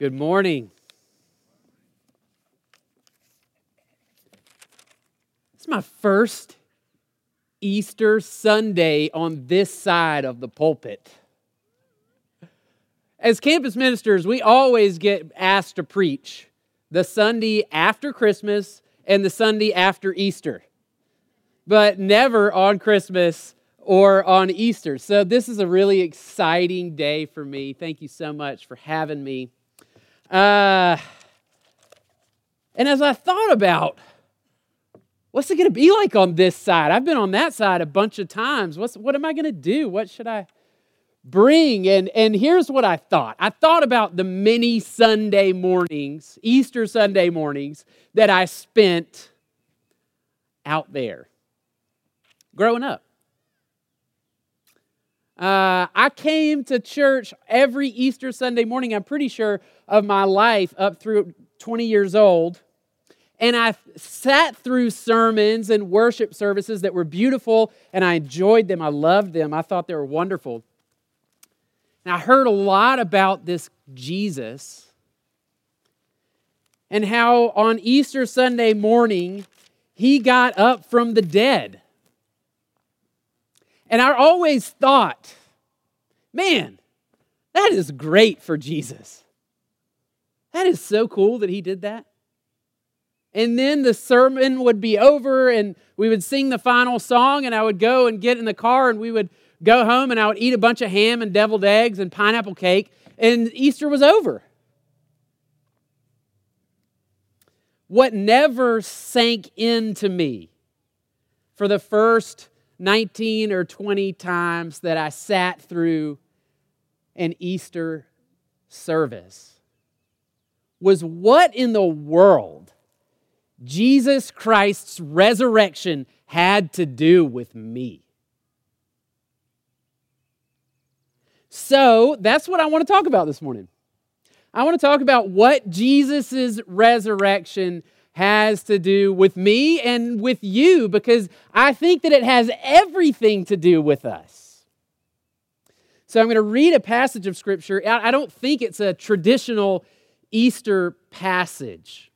Good morning. It's my first Easter Sunday on this side of the pulpit. As campus ministers, we always get asked to preach the Sunday after Christmas and the Sunday after Easter, but never on Christmas or on Easter. So, this is a really exciting day for me. Thank you so much for having me. Uh, and as I thought about what's it going to be like on this side, I've been on that side a bunch of times. What's, what am I going to do? What should I bring? And, and here's what I thought I thought about the many Sunday mornings, Easter Sunday mornings, that I spent out there growing up. Uh, I came to church every Easter Sunday morning, I'm pretty sure, of my life up through 20 years old. And I sat through sermons and worship services that were beautiful, and I enjoyed them. I loved them. I thought they were wonderful. And I heard a lot about this Jesus and how on Easter Sunday morning, he got up from the dead. And I always thought, man, that is great for Jesus. That is so cool that he did that. And then the sermon would be over, and we would sing the final song, and I would go and get in the car, and we would go home, and I would eat a bunch of ham and deviled eggs and pineapple cake, and Easter was over. What never sank into me for the first 19 or 20 times that I sat through an Easter service was what in the world Jesus Christ's resurrection had to do with me. So that's what I want to talk about this morning. I want to talk about what Jesus' resurrection has to do with me and with you because I think that it has everything to do with us. So I'm going to read a passage of Scripture. I don't think it's a traditional Easter passage,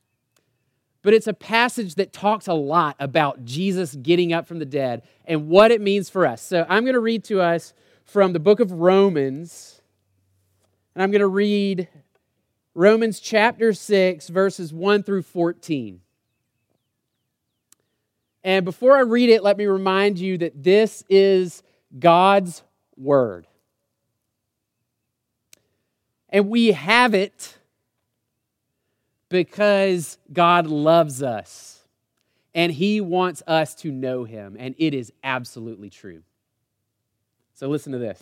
but it's a passage that talks a lot about Jesus getting up from the dead and what it means for us. So I'm going to read to us from the book of Romans, and I'm going to read Romans chapter 6, verses 1 through 14. And before I read it, let me remind you that this is God's Word. And we have it because God loves us and He wants us to know Him. And it is absolutely true. So listen to this.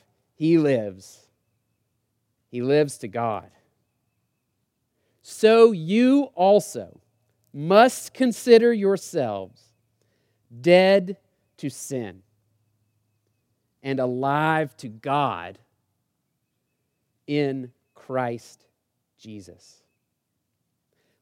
he lives. He lives to God. So you also must consider yourselves dead to sin and alive to God in Christ Jesus.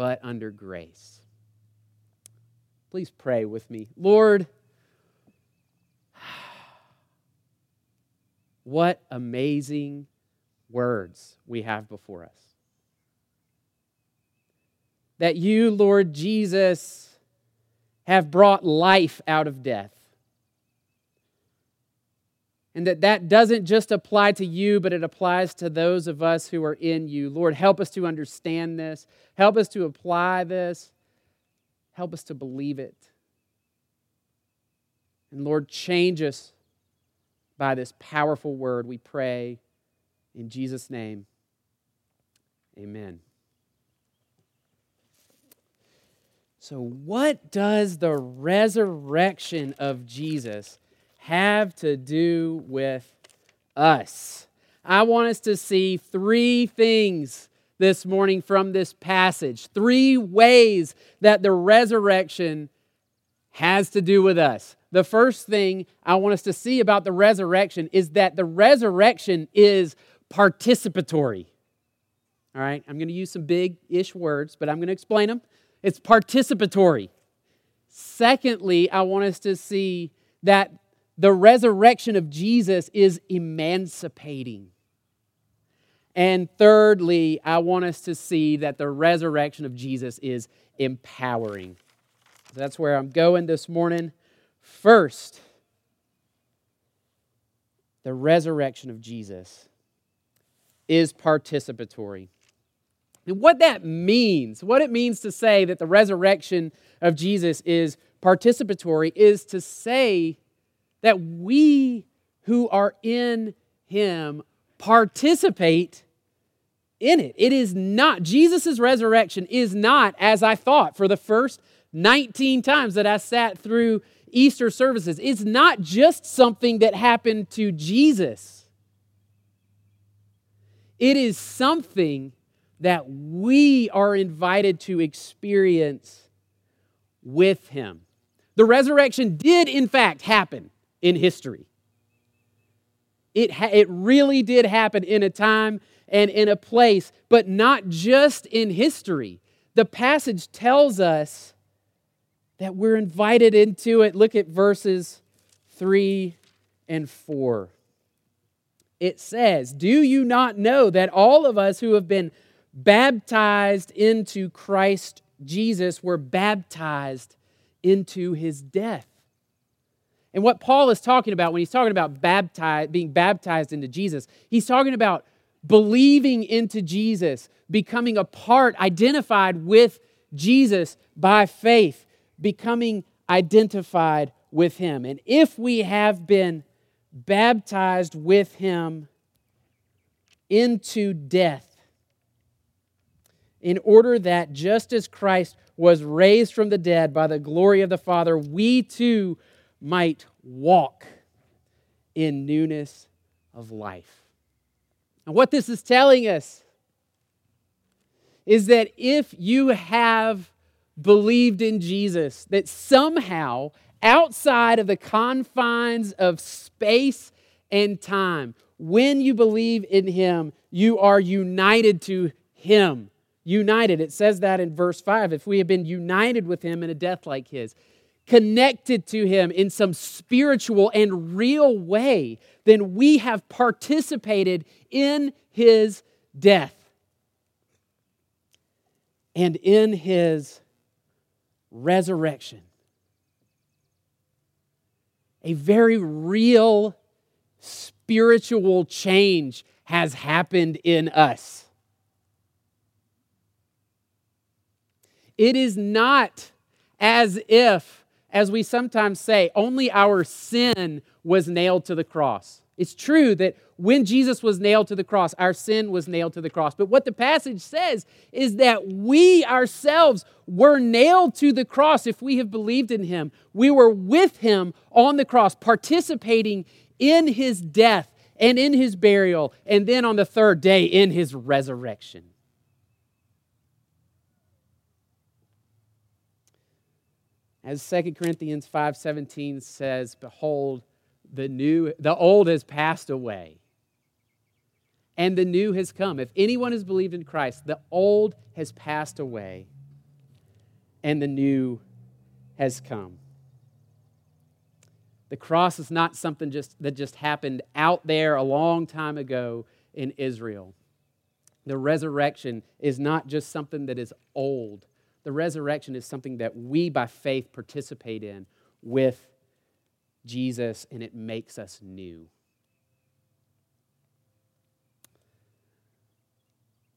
but under grace. Please pray with me. Lord, what amazing words we have before us. That you, Lord Jesus, have brought life out of death and that that doesn't just apply to you, but it applies to those of us who are in you. Lord, help us to understand this. Help us to apply this. Help us to believe it. And Lord, change us by this powerful word, we pray. In Jesus' name, amen. So, what does the resurrection of Jesus have to do with us. I want us to see three things this morning from this passage, three ways that the resurrection has to do with us. The first thing I want us to see about the resurrection is that the resurrection is participatory. All right, I'm going to use some big ish words, but I'm going to explain them. It's participatory. Secondly, I want us to see that the resurrection of Jesus is emancipating. And thirdly, I want us to see that the resurrection of Jesus is empowering. So that's where I'm going this morning. First, the resurrection of Jesus is participatory. And what that means, what it means to say that the resurrection of Jesus is participatory, is to say that we who are in him participate in it. It is not, Jesus' resurrection is not as I thought for the first 19 times that I sat through Easter services. It's not just something that happened to Jesus, it is something that we are invited to experience with him. The resurrection did, in fact, happen in history. It, ha- it really did happen in a time and in a place, but not just in history. The passage tells us that we're invited into it. Look at verses 3 and 4. It says, Do you not know that all of us who have been baptized into Christ Jesus were baptized into his death? And what Paul is talking about when he's talking about baptized, being baptized into Jesus, he's talking about believing into Jesus, becoming a part, identified with Jesus by faith, becoming identified with him. And if we have been baptized with him into death, in order that just as Christ was raised from the dead by the glory of the Father, we too might walk in newness of life. And what this is telling us is that if you have believed in Jesus, that somehow outside of the confines of space and time, when you believe in Him, you are united to Him. United. It says that in verse 5. If we have been united with Him in a death like His, connected to Him in some spiritual and real way, then we have participated in His death and in His resurrection. A very real spiritual change has happened in us. It is not as if as we sometimes say, only our sin was nailed to the cross. It's true that when Jesus was nailed to the cross, our sin was nailed to the cross. But what the passage says is that we ourselves were nailed to the cross if we have believed in him. We were with him on the cross, participating in his death and in his burial, and then on the third day in his resurrection. As 2 Corinthians 5:17 says, behold, the new the old has passed away and the new has come. If anyone has believed in Christ, the old has passed away and the new has come. The cross is not something just that just happened out there a long time ago in Israel. The resurrection is not just something that is old. The resurrection is something that we by faith participate in with Jesus and it makes us new.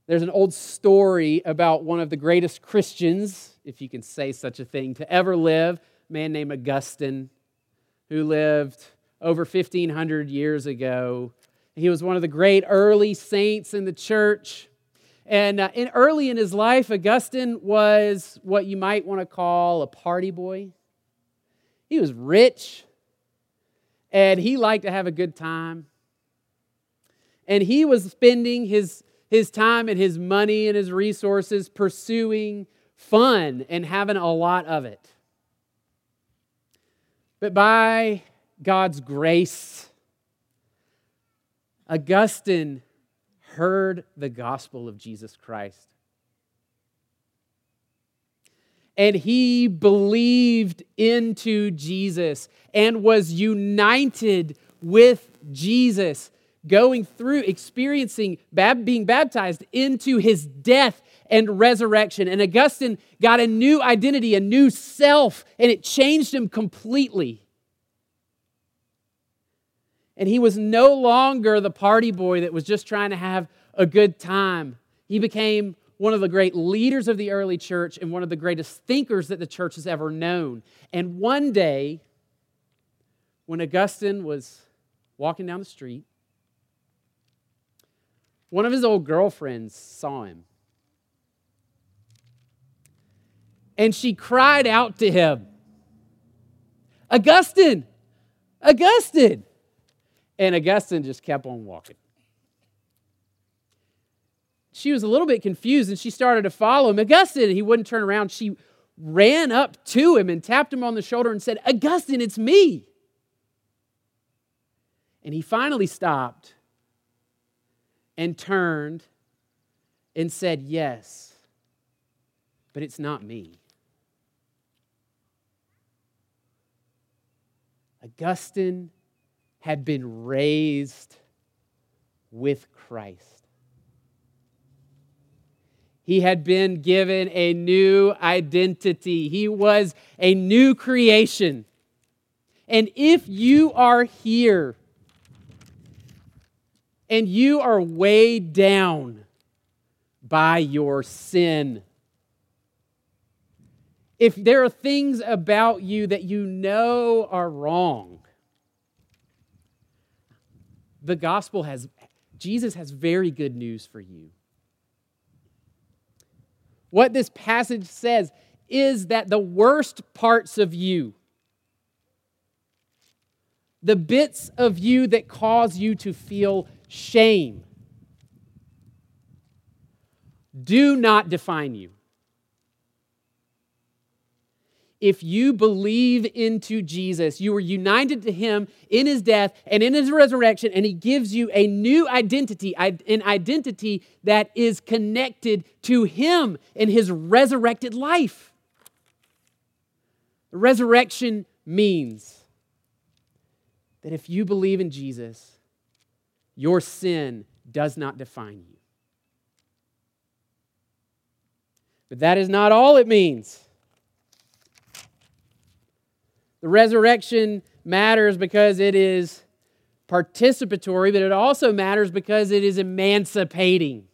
There's an old story about one of the greatest Christians, if you can say such a thing, to ever live, a man named Augustine, who lived over 1,500 years ago. He was one of the great early saints in the church. And uh, in, early in his life, Augustine was what you might want to call a party boy. He was rich, and he liked to have a good time. And he was spending his, his time and his money and his resources pursuing fun and having a lot of it. But by God's grace, Augustine heard the gospel of Jesus Christ. And he believed into Jesus and was united with Jesus, going through, experiencing, being baptized into his death and resurrection. And Augustine got a new identity, a new self, and it changed him completely. And he was no longer the party boy that was just trying to have a good time. He became one of the great leaders of the early church and one of the greatest thinkers that the church has ever known. And one day, when Augustine was walking down the street, one of his old girlfriends saw him. And she cried out to him, Augustine, Augustine. And Augustine just kept on walking. She was a little bit confused and she started to follow him. Augustine, he wouldn't turn around. She ran up to him and tapped him on the shoulder and said, Augustine, it's me. And he finally stopped and turned and said, Yes, but it's not me. Augustine had been raised with Christ. He had been given a new identity. He was a new creation. And if you are here and you are weighed down by your sin, if there are things about you that you know are wrong, the gospel has, Jesus has very good news for you. What this passage says is that the worst parts of you, the bits of you that cause you to feel shame, do not define you. If you believe into Jesus, you are united to him in his death and in his resurrection, and he gives you a new identity, an identity that is connected to him in his resurrected life. Resurrection means that if you believe in Jesus, your sin does not define you. But that is not all it means. The resurrection matters because it is participatory, but it also matters because it is emancipating.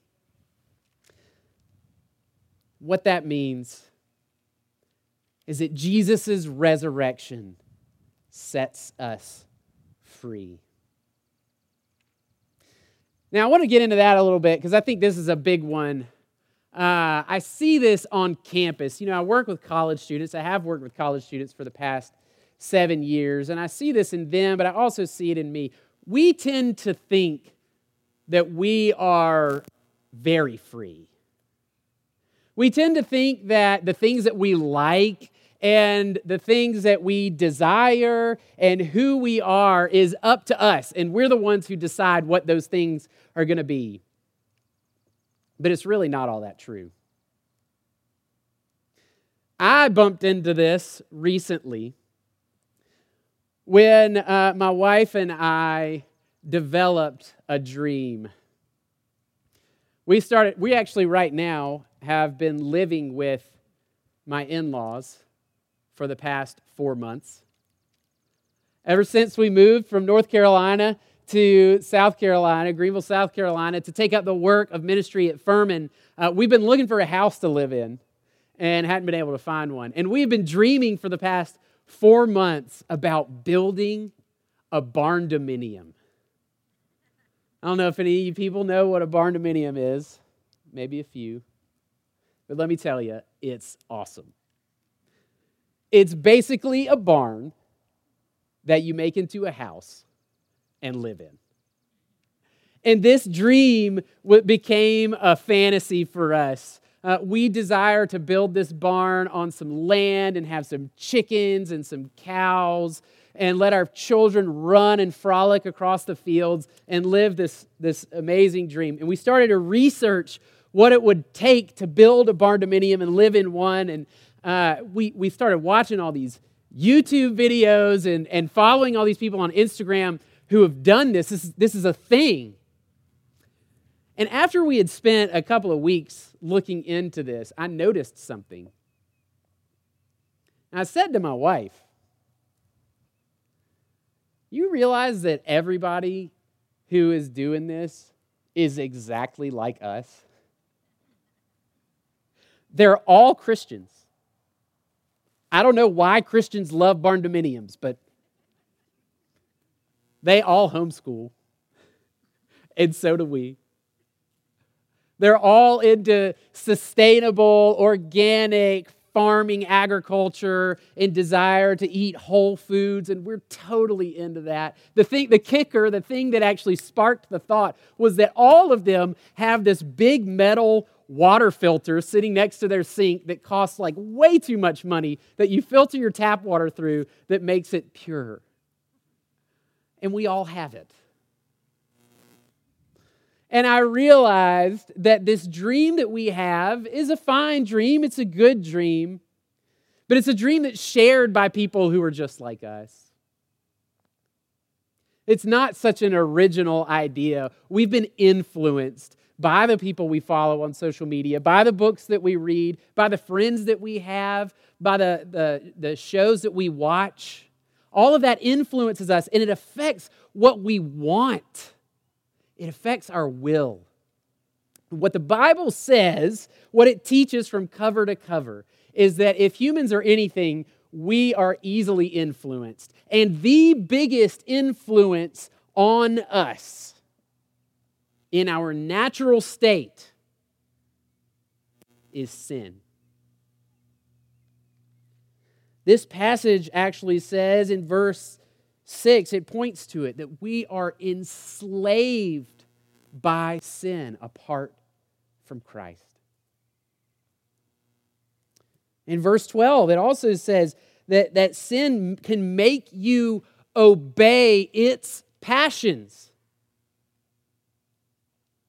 What that means is that Jesus' resurrection sets us free. Now, I want to get into that a little bit because I think this is a big one. Uh, I see this on campus. You know, I work with college students. I have worked with college students for the past seven years, and I see this in them, but I also see it in me. We tend to think that we are very free. We tend to think that the things that we like and the things that we desire and who we are is up to us, and we're the ones who decide what those things are going to be. But it's really not all that true. I bumped into this recently when uh, my wife and I developed a dream. We started, we actually right now have been living with my in laws for the past four months. Ever since we moved from North Carolina to South Carolina, Greenville, South Carolina, to take up the work of ministry at Furman, uh, we've been looking for a house to live in and hadn't been able to find one. And we've been dreaming for the past four months about building a barn dominium. I don't know if any of you people know what a barn dominium is, maybe a few. But let me tell you, it's awesome. It's basically a barn that you make into a house and live in. And this dream became a fantasy for us. Uh, we desire to build this barn on some land and have some chickens and some cows and let our children run and frolic across the fields and live this, this amazing dream. And we started to research what it would take to build a barn dominium and live in one. And uh, we, we started watching all these YouTube videos and, and following all these people on Instagram who have done this. This is, this is a thing. And after we had spent a couple of weeks looking into this, I noticed something. And I said to my wife, You realize that everybody who is doing this is exactly like us? They're all Christians. I don't know why Christians love barn dominiums, but they all homeschool, and so do we. They're all into sustainable, organic farming, agriculture, and desire to eat whole foods, and we're totally into that. The thing, the kicker, the thing that actually sparked the thought was that all of them have this big metal water filter sitting next to their sink that costs like way too much money that you filter your tap water through that makes it pure. And we all have it. And I realized that this dream that we have is a fine dream, it's a good dream, but it's a dream that's shared by people who are just like us. It's not such an original idea. We've been influenced by the people we follow on social media, by the books that we read, by the friends that we have, by the, the, the shows that we watch. All of that influences us and it affects what we want, it affects our will. What the Bible says, what it teaches from cover to cover, is that if humans are anything, we are easily influenced. And the biggest influence on us in our natural state is sin. This passage actually says in verse 6, it points to it that we are enslaved by sin apart from Christ. In verse 12, it also says that, that sin can make you obey its passions.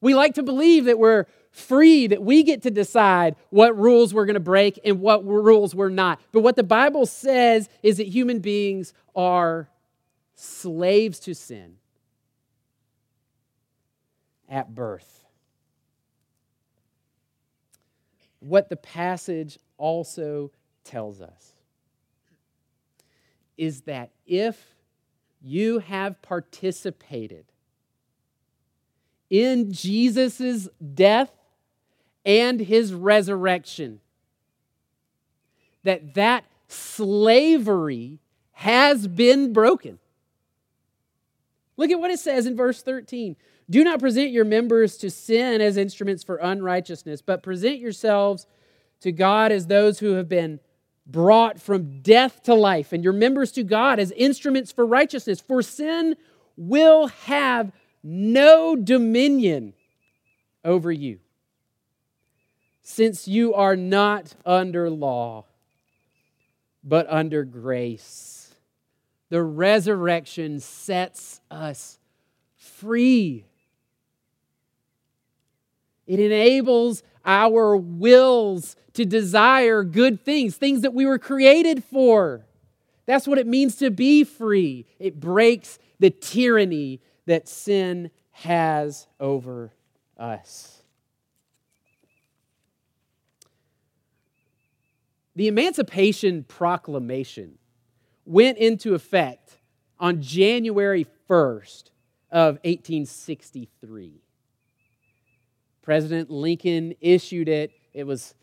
We like to believe that we're free, that we get to decide what rules we're going to break and what rules we're not. But what the Bible says is that human beings are slaves to sin at birth. What the passage also tells us is that if you have participated in Jesus' death and his resurrection. That that slavery has been broken. Look at what it says in verse 13. Do not present your members to sin as instruments for unrighteousness, but present yourselves to God as those who have been brought from death to life, and your members to God as instruments for righteousness. For sin will have no dominion over you, since you are not under law, but under grace. The resurrection sets us free. It enables our wills to desire good things, things that we were created for. That's what it means to be free. It breaks the tyranny that sin has over us. The Emancipation Proclamation went into effect on January 1st of 1863. President Lincoln issued it. It was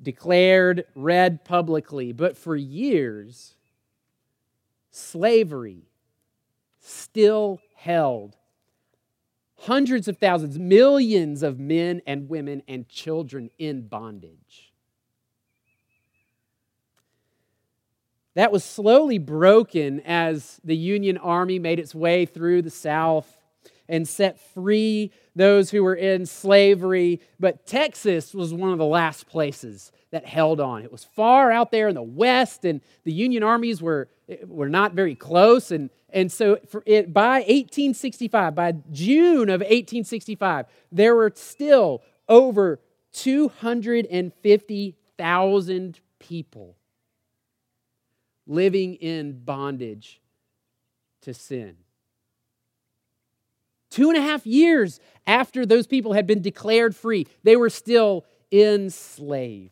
declared, read publicly. But for years, slavery still held hundreds of thousands, millions of men and women and children in bondage. That was slowly broken as the Union Army made its way through the South and set free those who were in slavery. But Texas was one of the last places that held on. It was far out there in the West, and the Union armies were, were not very close. And, and so it, by 1865, by June of 1865, there were still over 250,000 people living in bondage to sin. Two and a half years after those people had been declared free, they were still enslaved.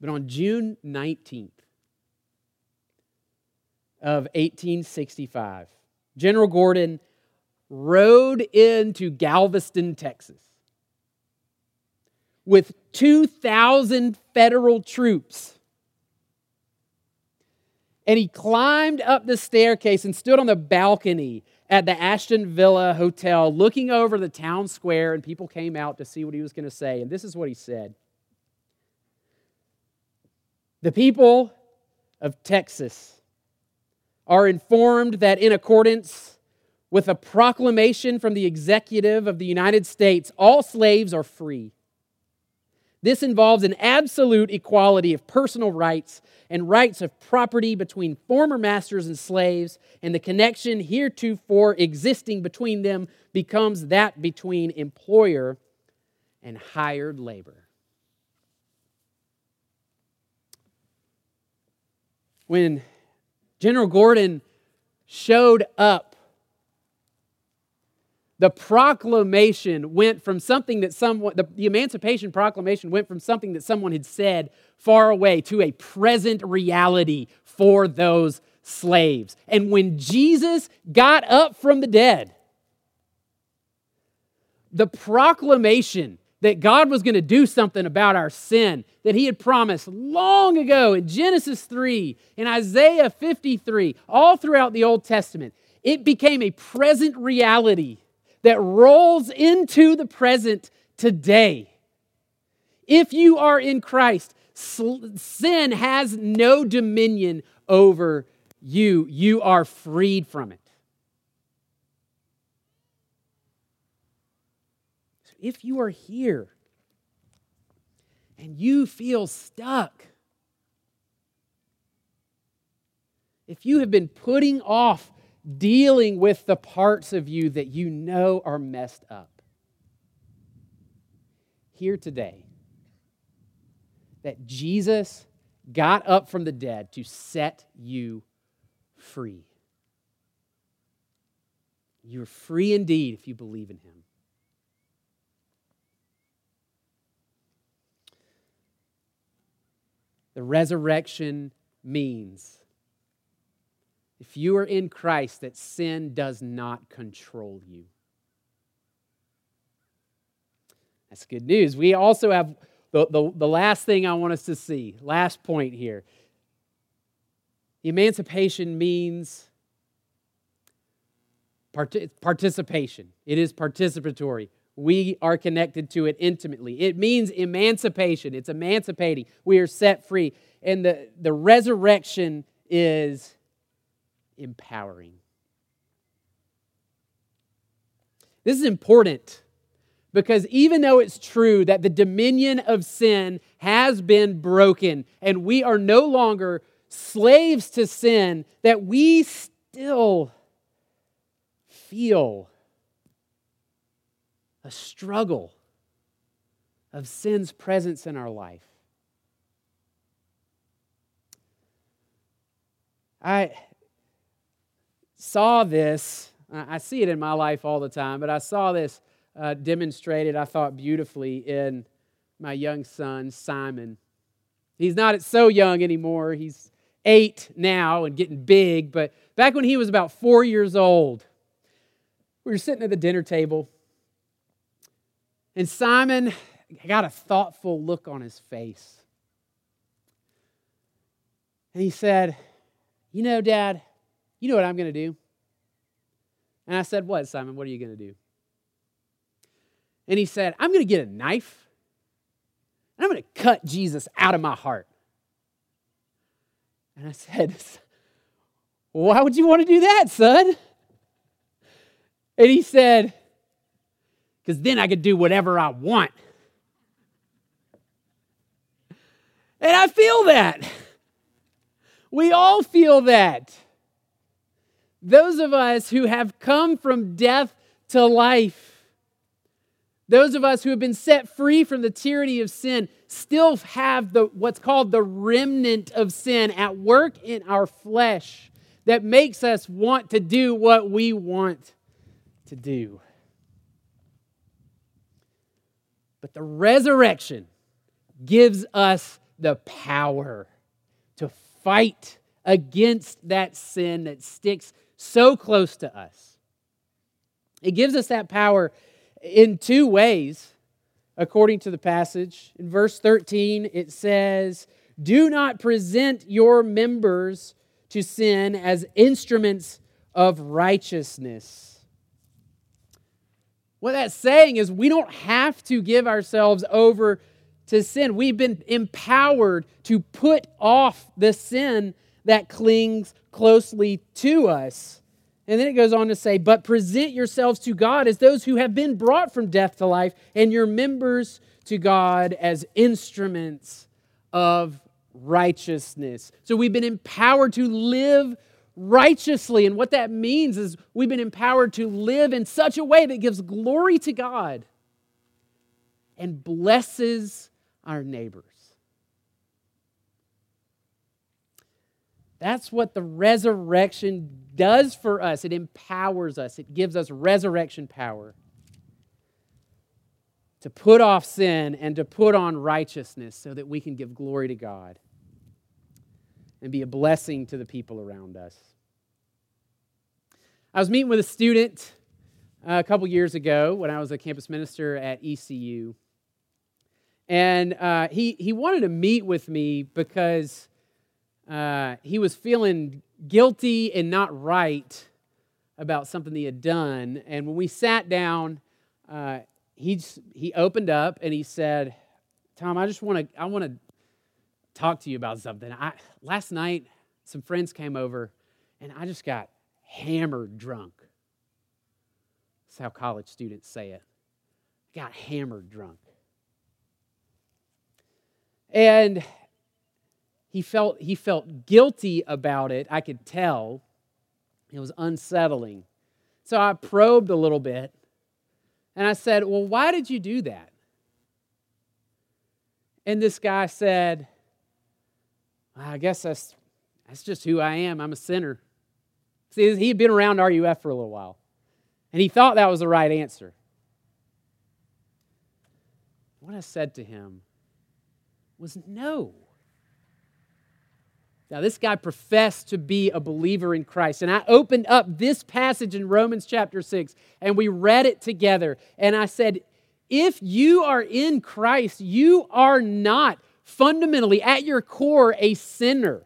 But on June 19th of 1865, General Gordon rode into Galveston, Texas with 2,000 federal troops and he climbed up the staircase and stood on the balcony at the Ashton Villa Hotel, looking over the town square, and people came out to see what he was going to say. And this is what he said The people of Texas are informed that, in accordance with a proclamation from the executive of the United States, all slaves are free. This involves an absolute equality of personal rights and rights of property between former masters and slaves, and the connection heretofore existing between them becomes that between employer and hired labor. When General Gordon showed up the proclamation went from something that someone, the, the, Emancipation Proclamation went from something that someone had said far away to a present reality for those slaves. And when Jesus got up from the dead, the proclamation that God was going to do something about our sin that He had promised long ago in Genesis 3, in Isaiah 53, all throughout the Old Testament, it became a present reality that rolls into the present today. If you are in Christ, sin has no dominion over you. You are freed from it. So if you are here and you feel stuck, if you have been putting off dealing with the parts of you that you know are messed up. Here today, that Jesus got up from the dead to set you free. You're free indeed if you believe in him. The resurrection means if you are in Christ, that sin does not control you. That's good news. We also have the, the, the last thing I want us to see, last point here. Emancipation means participation. It is participatory. We are connected to it intimately. It means emancipation. It's emancipating. We are set free. And the, the resurrection is empowering. This is important because even though it's true that the dominion of sin has been broken and we are no longer slaves to sin, that we still feel a struggle of sin's presence in our life. I saw this, I see it in my life all the time, but I saw this uh, demonstrated, I thought, beautifully in my young son, Simon. He's not so young anymore. He's eight now and getting big, but back when he was about four years old, we were sitting at the dinner table, and Simon got a thoughtful look on his face. And he said, You know, Dad, you know what I'm going to do? And I said, What, Simon? What are you going to do? And he said, I'm going to get a knife and I'm going to cut Jesus out of my heart. And I said, Why would you want to do that, son? And he said, Because then I could do whatever I want. And I feel that. We all feel that. Those of us who have come from death to life, those of us who have been set free from the tyranny of sin, still have the, what's called the remnant of sin at work in our flesh that makes us want to do what we want to do. But the resurrection gives us the power to fight against that sin that sticks so close to us. It gives us that power in two ways, according to the passage. In verse 13, it says, Do not present your members to sin as instruments of righteousness. What that's saying is we don't have to give ourselves over to sin. We've been empowered to put off the sin that clings closely to us. And then it goes on to say, But present yourselves to God as those who have been brought from death to life, and your members to God as instruments of righteousness. So we've been empowered to live righteously. And what that means is we've been empowered to live in such a way that gives glory to God and blesses our neighbors. That's what the resurrection does for us. It empowers us, it gives us resurrection power to put off sin and to put on righteousness so that we can give glory to God and be a blessing to the people around us. I was meeting with a student uh, a couple years ago when I was a campus minister at ECU. And uh, he, he wanted to meet with me because uh, he was feeling guilty and not right about something he had done. And when we sat down, uh, he, he opened up and he said, Tom, I just want to I want to talk to you about something. I, last night, some friends came over and I just got hammered drunk. That's how college students say it. Got hammered drunk. And he felt, he felt guilty about it. I could tell. It was unsettling. So I probed a little bit and I said, Well, why did you do that? And this guy said, I guess that's, that's just who I am. I'm a sinner. See, he had been around RUF for a little while, and he thought that was the right answer. What I said to him was no. Now, this guy professed to be a believer in Christ. And I opened up this passage in Romans chapter 6 and we read it together. And I said, if you are in Christ, you are not fundamentally, at your core, a sinner.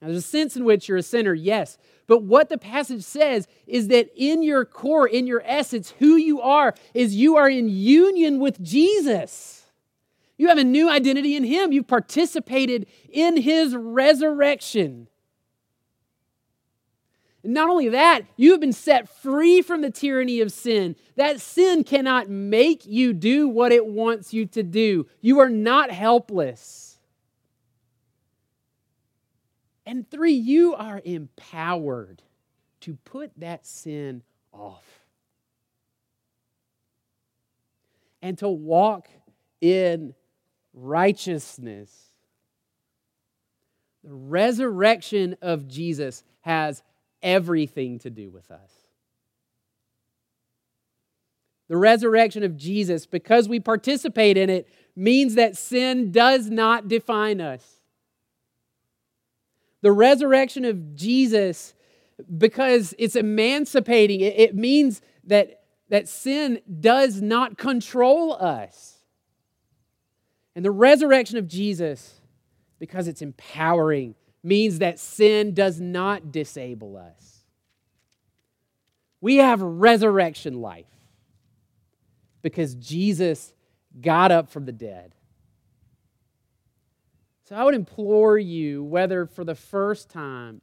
Now, there's a sense in which you're a sinner, yes. But what the passage says is that in your core, in your essence, who you are is you are in union with Jesus. You have a new identity in Him. You've participated in His resurrection. And not only that, you have been set free from the tyranny of sin. That sin cannot make you do what it wants you to do. You are not helpless. And three, you are empowered to put that sin off and to walk in righteousness. The resurrection of Jesus has everything to do with us. The resurrection of Jesus, because we participate in it, means that sin does not define us the resurrection of Jesus, because it's emancipating, it, means that, that sin does not control us. And the resurrection of Jesus, because it's empowering, means that sin does not disable us. We have resurrection life because Jesus got up from the dead. So I would implore you, whether for the first time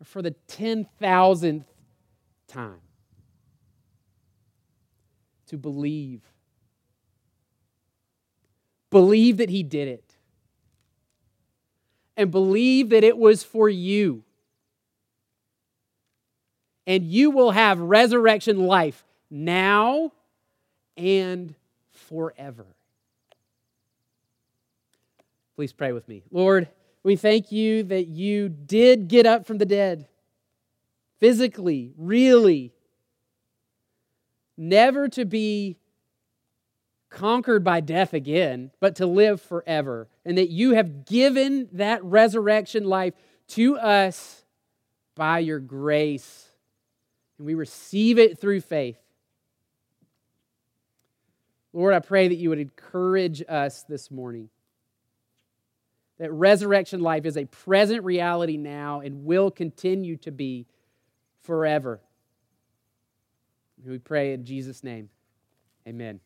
or for the 10,000th time, to believe. Believe that He did it. And believe that it was for you. And you will have resurrection life now and forever. Please pray with me. Lord, we thank you that you did get up from the dead, physically, really, never to be conquered by death again, but to live forever. And that you have given that resurrection life to us by your grace. And we receive it through faith. Lord, I pray that you would encourage us this morning that resurrection life is a present reality now and will continue to be forever. We pray in Jesus' name. Amen.